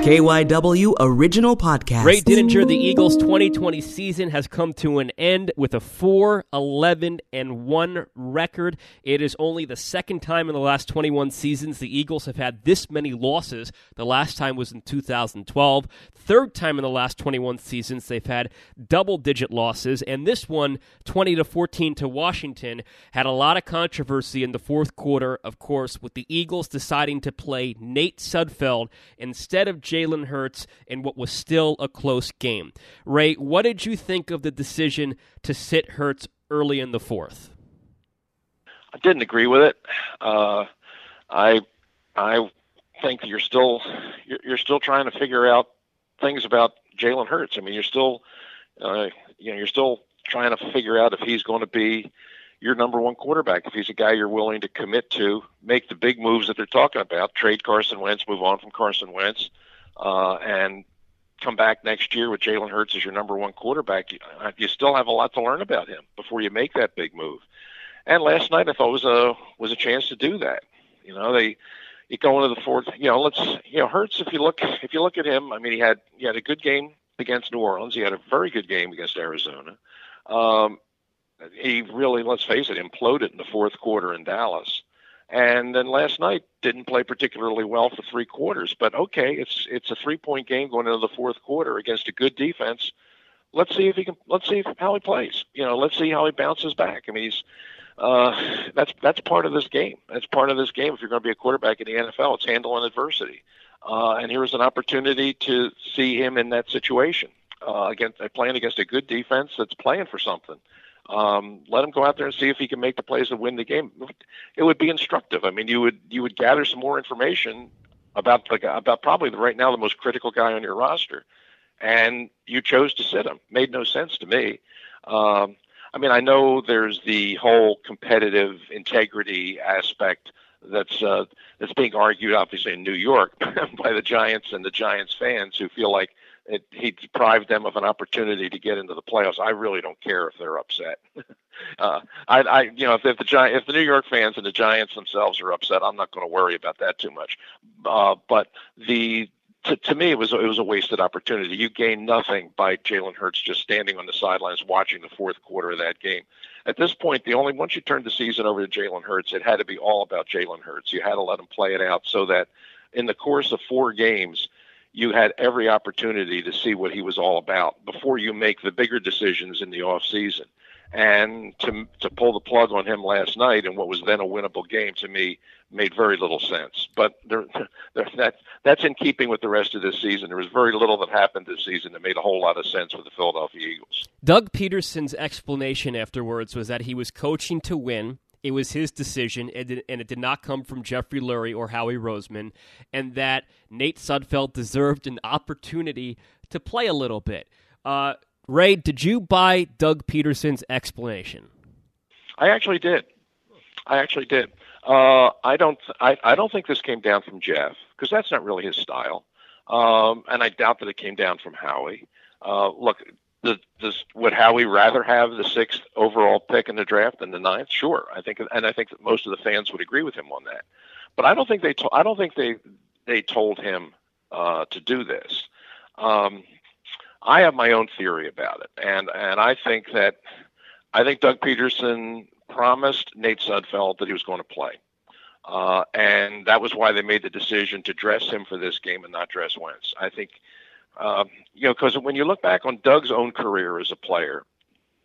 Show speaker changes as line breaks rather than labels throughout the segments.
KYW Original Podcast.
Ray Didinger, the Eagles' 2020 season has come to an end with a 4 11 and 1 record. It is only the second time in the last 21 seasons the Eagles have had this many losses. The last time was in 2012. Third time in the last 21 seasons they've had double digit losses. And this one, 20 to 14 to Washington, had a lot of controversy in the fourth quarter, of course, with the Eagles deciding to play Nate Sudfeld instead of Jalen Hurts in what was still a close game. Ray, what did you think of the decision to sit Hurts early in the fourth?
I didn't agree with it. Uh, I I think you're still you're, still trying to figure out things about Jalen Hurts. I mean, you're still uh, you know you're still trying to figure out if he's going to be your number one quarterback. If he's a guy you're willing to commit to, make the big moves that they're talking about, trade Carson Wentz, move on from Carson Wentz, uh, and come back next year with Jalen Hurts as your number one quarterback, you, uh, you still have a lot to learn about him before you make that big move. And last night I thought was a was a chance to do that. You know, they you go into the fourth. You know, let's you know Hurts. If you look if you look at him, I mean, he had he had a good game against New Orleans. He had a very good game against Arizona. Um, he really, let's face it, imploded in the fourth quarter in Dallas. And then last night didn't play particularly well for three quarters. But okay, it's it's a three point game going into the fourth quarter against a good defense. Let's see if he can. Let's see how he plays. You know, let's see how he bounces back. I mean, he's uh, that's that's part of this game. That's part of this game. If you're going to be a quarterback in the NFL, it's handling adversity. Uh, and here was an opportunity to see him in that situation uh, against playing against a good defense that's playing for something. Um, let him go out there and see if he can make the plays to win the game. It would be instructive. I mean, you would you would gather some more information about the about probably the, right now the most critical guy on your roster, and you chose to sit him. Made no sense to me. Um, I mean, I know there's the whole competitive integrity aspect that's uh, that's being argued, obviously in New York, by the Giants and the Giants fans who feel like it, he deprived them of an opportunity to get into the playoffs. I really don't care if they're upset. uh, I, I, you know, if, if the Giant, if the New York fans and the Giants themselves are upset, I'm not going to worry about that too much. Uh, but the to, to me, it was it was a wasted opportunity. You gain nothing by Jalen Hurts just standing on the sidelines watching the fourth quarter of that game. At this point, the only once you turned the season over to Jalen Hurts, it had to be all about Jalen Hurts. You had to let him play it out so that in the course of four games, you had every opportunity to see what he was all about before you make the bigger decisions in the off season. And to to pull the plug on him last night in what was then a winnable game to me made very little sense. But there, there, that that's in keeping with the rest of this season. There was very little that happened this season that made a whole lot of sense for the Philadelphia Eagles.
Doug Pederson's explanation afterwards was that he was coaching to win it was his decision, and it did not come from Jeffrey Lurie or Howie Roseman, and that Nate Sudfeld deserved an opportunity to play a little bit. Uh, Ray, did you buy Doug Pederson's explanation?
I actually did. I actually did. Uh, I don't. I, I don't think this came down from Jeff because that's not really his style, um, and I doubt that it came down from Howie. Uh, look, the, does would Howie rather have the sixth overall pick in the draft than the ninth? Sure, I think, and I think that most of the fans would agree with him on that. But I don't think they. To, I don't think they they told him uh, to do this. Um, I have my own theory about it, and and I think that I think Doug Pederson promised Nate Sudfeld that he was going to play. Uh, and that was why they made the decision to dress him for this game and not dress Wentz. I think, uh, you know, because when you look back on Doug's own career as a player,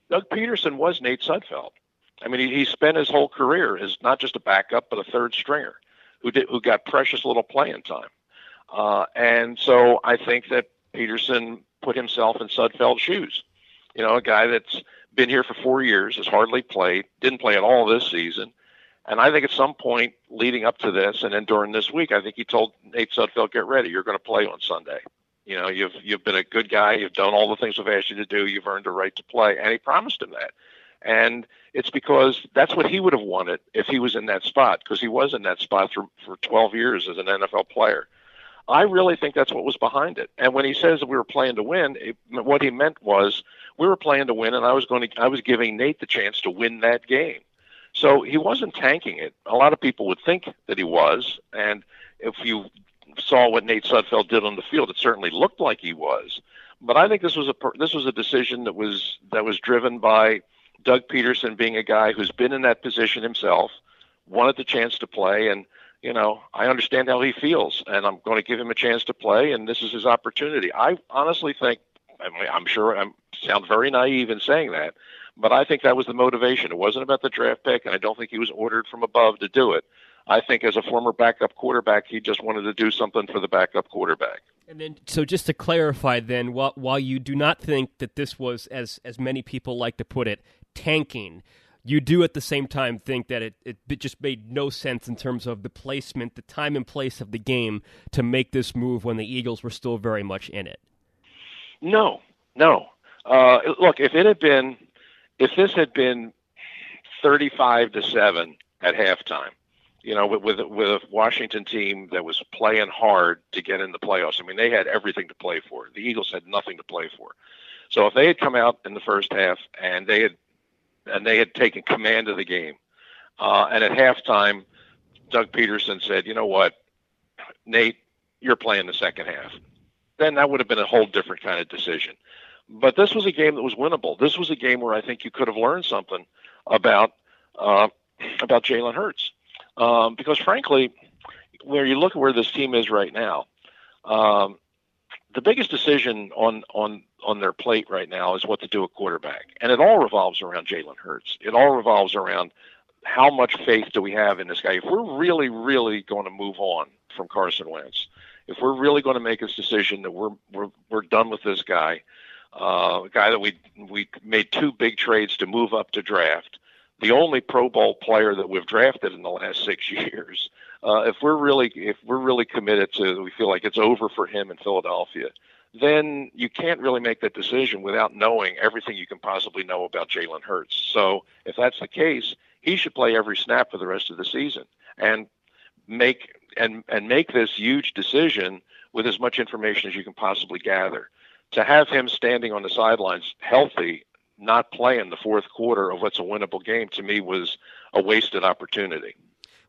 Doug Pederson was Nate Sudfeld. I mean, he, he spent his whole career as not just a backup, but a third stringer who did who got precious little playing time. Uh, and so I think that Pederson put himself in Sudfeld's shoes. You know, a guy that's been here for four years, has hardly played, didn't play at all this season. And I think at some point leading up to this and then during this week, I think he told Nate Sudfeld, get ready. You're going to play on Sunday. You know, you've, you've been a good guy. You've done all the things we've asked you to do. You've earned a right to play. And he promised him that. And it's because that's what he would have wanted if he was in that spot, because he was in that spot for, for 12 years as an NFL player. I really think that's what was behind it. And when he says that we were playing to win, it, what he meant was we were playing to win, and I was going to, I was giving Nate the chance to win that game. So he wasn't tanking it. A lot of people would think that he was, and if you saw what Nate Sudfeld did on the field, it certainly looked like he was. But I think this was a this was a decision that was that was driven by Doug Pederson being a guy who's been in that position himself, wanted the chance to play, and you know I understand how he feels, and I'm going to give him a chance to play, and this is his opportunity. I honestly think, I I'm sure I sound very naive in saying that, but I think that was the motivation. It wasn't about the draft pick, and I don't think he was ordered from above to do it. I think as a former backup quarterback, he just wanted to do something for the backup quarterback.
And then, so just to clarify, then, while, while you do not think that this was, as as many people like to put it, tanking, you do at the same time think that it, it, it just made no sense in terms of the placement, the time and place of the game to make this move when the Eagles were still very much in it.
No, no. Uh, look, if it had been if this had been 35 to 7 at halftime, you know, with, with a Washington team that was playing hard to get in the playoffs. I mean, they had everything to play for. The Eagles had nothing to play for. So if they had come out in the first half and they had and they had taken command of the game, uh, and at halftime, Doug Pederson said, "You know what, Nate, you're playing the second half," then that would have been a whole different kind of decision. But this was a game that was winnable. This was a game where I think you could have learned something about uh, about Jalen Hurts, um, because frankly, where you look at where this team is right now, um, the biggest decision on on on their plate right now is what to do at quarterback, and it all revolves around Jalen Hurts. It all revolves around how much faith do we have in this guy? If we're really, really going to move on from Carson Wentz, if we're really going to make this decision that we're we're we're done with this guy, uh, a guy that we we made two big trades to move up to draft, the only Pro Bowl player that we've drafted in the last six years. Uh, if we're really if we're really committed to, we feel like it's over for him in Philadelphia. Then you can't really make that decision without knowing everything you can possibly know about Jalen Hurts. So if that's the case, he should play every snap for the rest of the season and make and and make this huge decision with as much information as you can possibly gather to have him standing on the sidelines healthy, not playing the fourth quarter of what's a winnable game, to me was a wasted opportunity.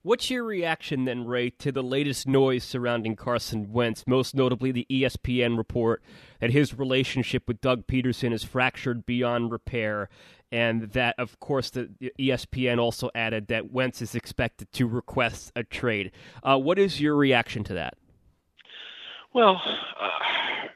What's your reaction then, Ray, to the latest noise surrounding Carson Wentz, most notably the ESPN report that his relationship with Doug Pederson is fractured beyond repair, and that, of course, the ESPN also added that Wentz is expected to request a trade. Uh, what is your reaction to that?
Well, uh,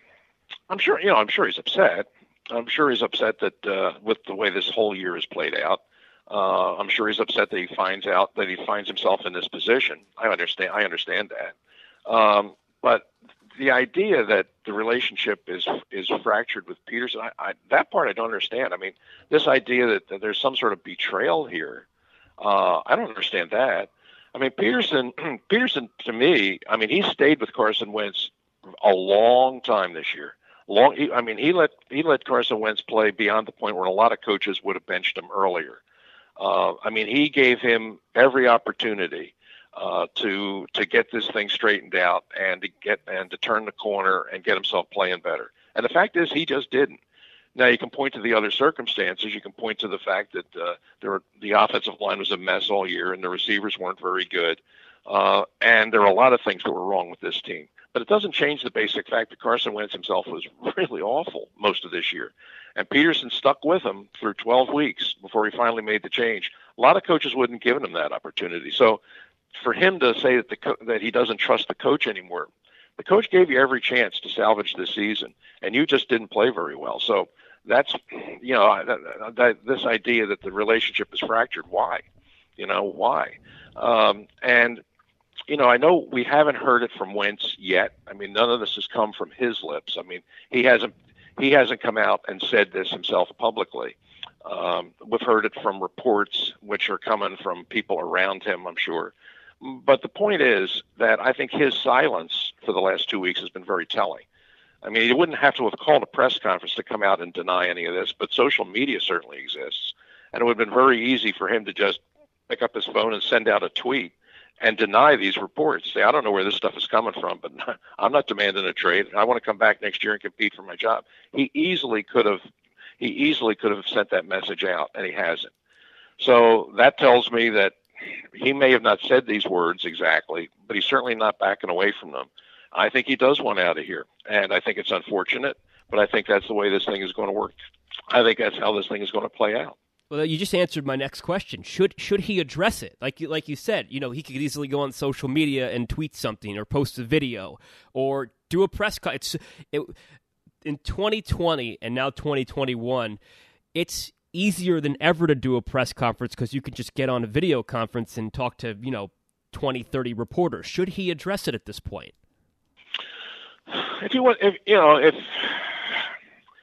I'm sure you know. I'm sure he's upset. I'm sure he's upset that uh, with the way this whole year has played out. Uh, I'm sure he's upset that he finds out that he finds himself in this position. I understand. I understand that. Um, but the idea that the relationship is is fractured with Pederson, I, I, that part I don't understand. I mean, this idea that, that there's some sort of betrayal here, uh, I don't understand that. I mean, Pederson, Pederson to me, I mean, he stayed with Carson Wentz a long time this year long. I mean, he let he let Carson Wentz play beyond the point where a lot of coaches would have benched him earlier. Uh, I mean, he gave him every opportunity uh, to to get this thing straightened out and to get and to turn the corner and get himself playing better. And the fact is, he just didn't. Now you can point to the other circumstances. You can point to the fact that uh, there were, the offensive line was a mess all year, and the receivers weren't very good. Uh, and there are a lot of things that were wrong with this team. But it doesn't change the basic fact that Carson Wentz himself was really awful most of this year. And Pederson stuck with him through 12 weeks before he finally made the change. A lot of coaches wouldn't given him that opportunity. So for him to say that the co- that he doesn't trust the coach anymore, the coach gave you every chance to salvage this season, and you just didn't play very well. So that's you know that, that, this idea that the relationship is fractured. Why? You know why? Um, and you know I know we haven't heard it from Wentz yet. I mean, none of this has come from his lips. I mean, he hasn't he hasn't come out and said this himself publicly. Um, we've heard it from reports which are coming from people around him, I'm sure. But the point is that I think his silence for the last two weeks has been very telling. I mean, he wouldn't have to have called a press conference to come out and deny any of this, but social media certainly exists. And it would have been very easy for him to just pick up his phone and send out a tweet and deny these reports. Say, I don't know where this stuff is coming from, but I'm not demanding a trade. I want to come back next year and compete for my job. He easily could have he easily could have sent that message out, and he hasn't. So that tells me that he may have not said these words exactly, but he's certainly not backing away from them. I think he does want out of here, and I think it's unfortunate, but I think that's the way this thing is going to work. I think that's how this thing is going to play out.
Well, you just answered my next question. Should should he address it? Like you, like you said, you know, he could easily go on social media and tweet something or post a video or do a press cut. It's it, in 2020 and now 2021, it's easier than ever to do a press conference because you could just get on a video conference and talk to, you know, 20, 30 reporters. Should he address it at this point?
If you want, if you know, if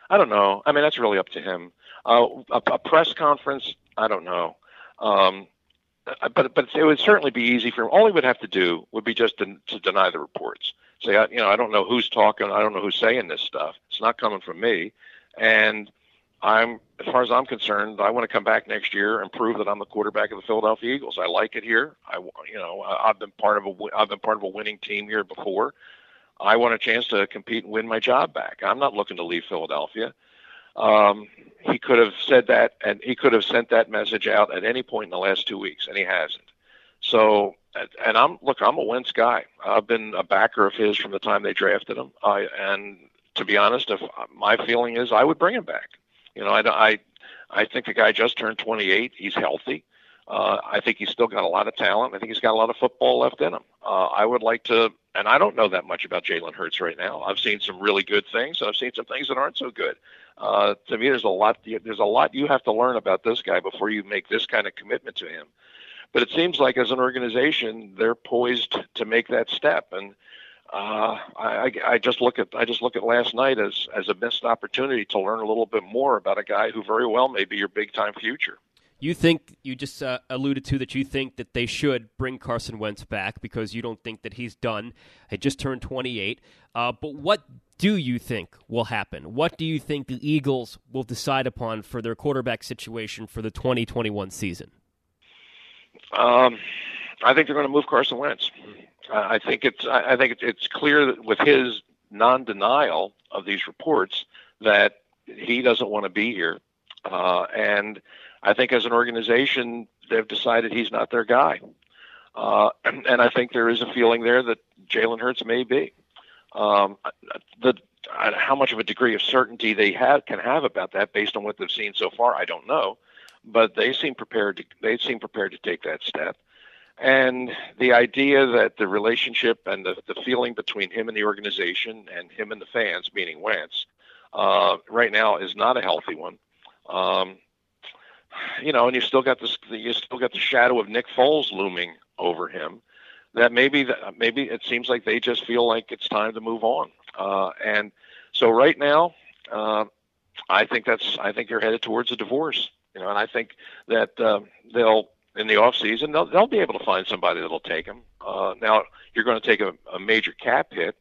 I don't know. I mean, that's really up to him. Uh, a, a press conference, I don't know. Um, but but it would certainly be easy for him. All he would have to do would be just to, to deny the reports. Say, I, you know, I don't know who's talking. I don't know who's saying this stuff. It's not coming from me. And I'm, as far as I'm concerned, I want to come back next year and prove that I'm the quarterback of the Philadelphia Eagles. I like it here. I, you know, I've been part of a, I've been part of a winning team here before. I want a chance to compete and win my job back. I'm not looking to leave Philadelphia. Um, he could have said that, and he could have sent that message out at any point in the last two weeks, and he hasn't. So, and I'm look, I'm a Wentz guy. I've been a backer of his from the time they drafted him. I and to be honest, if my feeling is I would bring him back. You know, I I I think the guy just turned 28. He's healthy. Uh, I think he's still got a lot of talent. I think he's got a lot of football left in him. Uh, I would like to, and I don't know that much about Jalen Hurts right now. I've seen some really good things, and I've seen some things that aren't so good. Uh, to me, there's a lot. There's a lot you have to learn about this guy before you make this kind of commitment to him. But it seems like as an organization, they're poised to make that step, and uh, I, I just look at I just look at last night as as a missed opportunity to learn a little bit more about a guy who very well may be your big time future.
You think you just uh, alluded to that you think that they should bring Carson Wentz back because you don't think that he's done. He just turned 28. Uh, but what do you think will happen? What do you think the Eagles will decide upon for their quarterback situation for the 2021 season?
Um, I think they're going to move Carson Wentz. I think it's I think it's clear that with his non-denial of these reports that he doesn't want to be here, uh, and I think as an organization, they've decided he's not their guy. Uh, and I think there is a feeling there that Jalen Hurts may be. Um, the how much of a degree of certainty they have can have about that based on what they've seen so far, I don't know. But they seem prepared to they seem prepared to take that step. And the idea that the relationship and the, the feeling between him and the organization and him and the fans, meaning Wentz, uh, right now is not a healthy one. Um, you know, and you still got this, you still got the shadow of Nick Foles looming over him. That maybe that maybe it seems like they just feel like it's time to move on. Uh, and so right now, uh, I think that's I think you're headed towards a divorce. You know, and I think that uh, they'll in the off season they'll they'll be able to find somebody that'll take him. Uh, now you're going to take a, a major cap hit,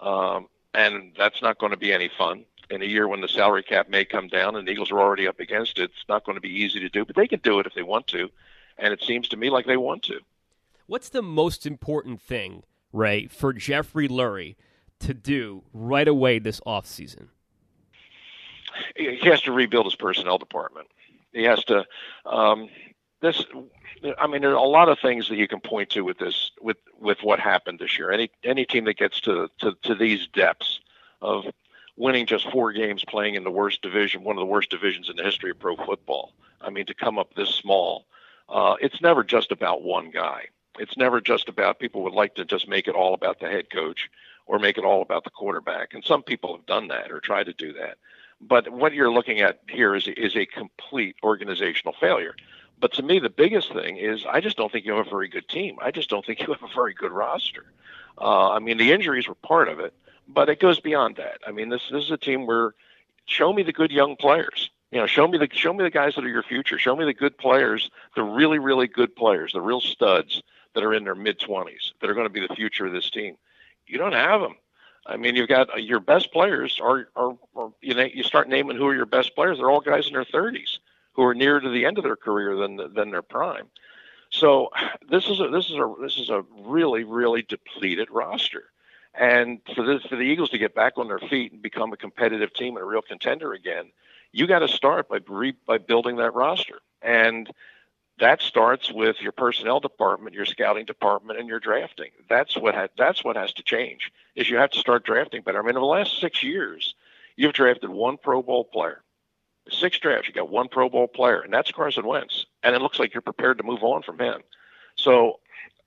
um, and that's not going to be any fun in a year when the salary cap may come down and the Eagles are already up against it, it's not going to be easy to do, but they can do it if they want to. And it seems to me like they want to.
What's the most important thing, Ray, for Jeffrey Lurie to do right away this offseason?
He has to rebuild his personnel department. He has to. Um, this, I mean, there are a lot of things that you can point to with this, with with what happened this year. Any any team that gets to to, to these depths of winning just four games playing in the worst division, one of the worst divisions in the history of pro football. I mean, to come up this small, uh, it's never just about one guy. It's never just about people would like to just make it all about the head coach or make it all about the quarterback. And some people have done that or tried to do that. But what you're looking at here is is a complete organizational failure. But to me, the biggest thing is I just don't think you have a very good team. I just don't think you have a very good roster. Uh, I mean, the injuries were part of it, but it goes beyond that. I mean, this this is a team where show me the good young players. You know, show me the show me the guys that are your future. Show me the good players, the really really good players, the real studs that are in their mid twenties that are going to be the future of this team. You don't have them. I mean, you've got uh, your best players are, are, are you know, you start naming who are your best players. They're all guys in their 30s who are nearer to the end of their career than than their prime. So this is a this is a this is a really really depleted roster. And for the for the Eagles to get back on their feet and become a competitive team and a real contender again, you got to start by re, by building that roster. And that starts with your personnel department, your scouting department, and your drafting. That's what ha- that's what has to change. Is you have to start drafting better. I mean, in the last six years, you've drafted one Pro Bowl player. Six drafts, you got one Pro Bowl player, and that's Carson Wentz. And it looks like you're prepared to move on from him. So,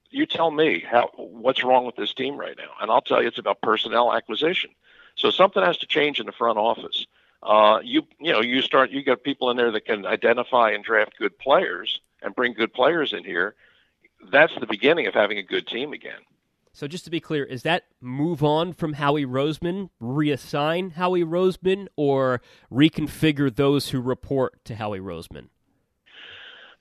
you tell me how what's wrong with this team right now, and I'll tell you it's about personnel acquisition. So something has to change in the front office. Uh, you you know you start you got people in there that can identify and draft good players and bring good players in here, that's the beginning of having a good team again.
So just to be clear, is that move on from Howie Roseman, reassign Howie Roseman, or reconfigure those who report to Howie Roseman?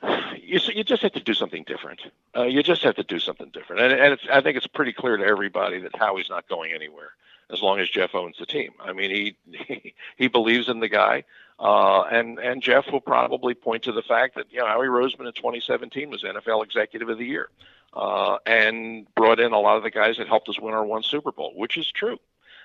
You, you just have to do something different. Uh, you just have to do something different, and, and I think it's pretty clear to everybody that Howie's not going anywhere as long as Jeff owns the team. I mean, he he, he believes in the guy. Uh, and and Jeff will probably point to the fact that you know Howie Roseman in 2017 was NFL Executive of the Year, uh, and brought in a lot of the guys that helped us win our one Super Bowl, which is true.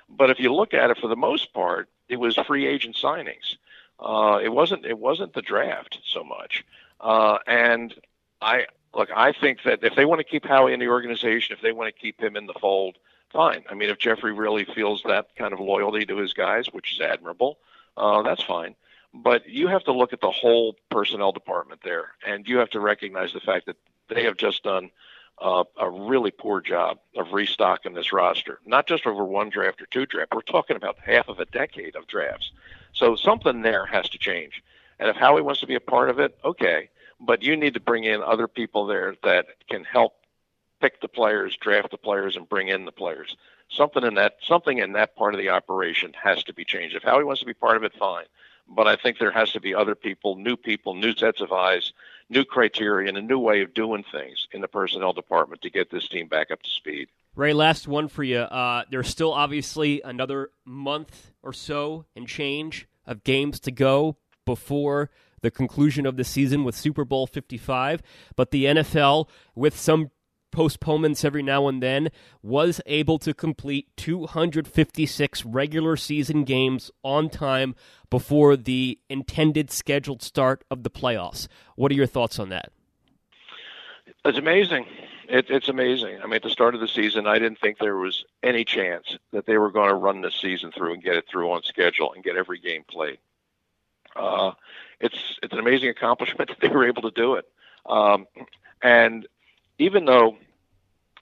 But if you look at it, for the most part, it was free agent signings. Uh, it wasn't it wasn't the draft so much. Uh, and I look, I think that if they want to keep Howie in the organization, if they want to keep him in the fold, fine. I mean, if Jeffrey really feels that kind of loyalty to his guys, which is admirable, uh, that's fine. But you have to look at the whole personnel department there, and you have to recognize the fact that they have just done uh, a really poor job of restocking this roster. Not just over one draft or two draft. We're talking about half of a decade of drafts. So something there has to change. And if Howie wants to be a part of it, okay. But you need to bring in other people there that can help pick the players, draft the players, and bring in the players. Something in that something in that part of the operation has to be changed. If Howie wants to be part of it, fine but I think there has to be other people, new people, new sets of eyes, new criteria, and a new way of doing things in the personnel department to get this team back up to speed.
Ray, last one for you. Uh, there's still obviously another month or so and change of games to go before the conclusion of the season with Super Bowl 55. But the NFL, with some postponements every now and then, was able to complete 256 regular season games on time before the intended scheduled start of the playoffs. What are your thoughts on that?
It's amazing. It, it's amazing. I mean, at the start of the season, I didn't think there was any chance that they were going to run this season through and get it through on schedule and get every game played. Uh, it's it's an amazing accomplishment that they were able to do it. Um, and even though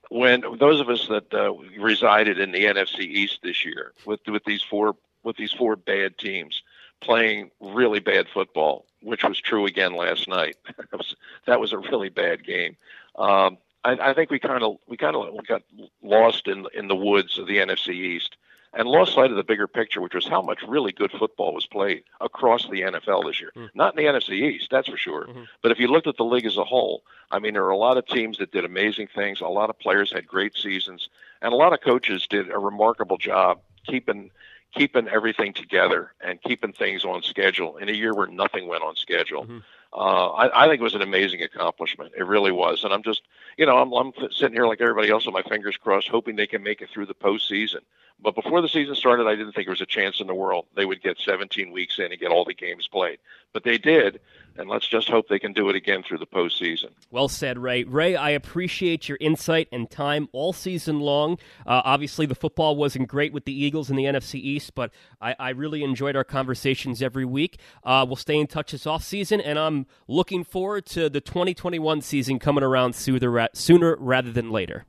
when those of us that uh, resided in the NFC East this year with with these four with these four bad teams playing really bad football, which was true again last night. that, was, a really bad game. Um, I, I think we kind of we kind of got lost in in the woods of the NFC East and lost sight of the bigger picture, which was how much really good football was played across the NFL this year. Mm. Not in the NFC East, that's for sure. Mm-hmm. But if you looked at the league as a whole, I mean, there were a lot of teams that did amazing things. A lot of players had great seasons, and a lot of coaches did a remarkable job keeping keeping everything together and keeping things on schedule in a year where nothing went on schedule. Mm-hmm. Uh, I, I think it was an amazing accomplishment. It really was, and I'm just, you know, I'm, I'm sitting here like everybody else with my fingers crossed, hoping they can make it through the postseason. But before the season started, I didn't think there was a chance in the world they would get 17 weeks in and get all the games played. But they did and let's just hope they can do it again through the postseason.
Well said, Ray. Ray, I appreciate your insight and time all season long. Uh, obviously, the football wasn't great with the Eagles in the NFC East, but I, I really enjoyed our conversations every week. Uh, we'll stay in touch this off season, and I'm looking forward to the 2021 season coming around sooner, sooner rather than later.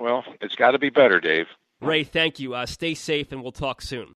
Well, it's got to be better, Dave.
Ray, thank you. Uh, stay safe, and we'll talk soon.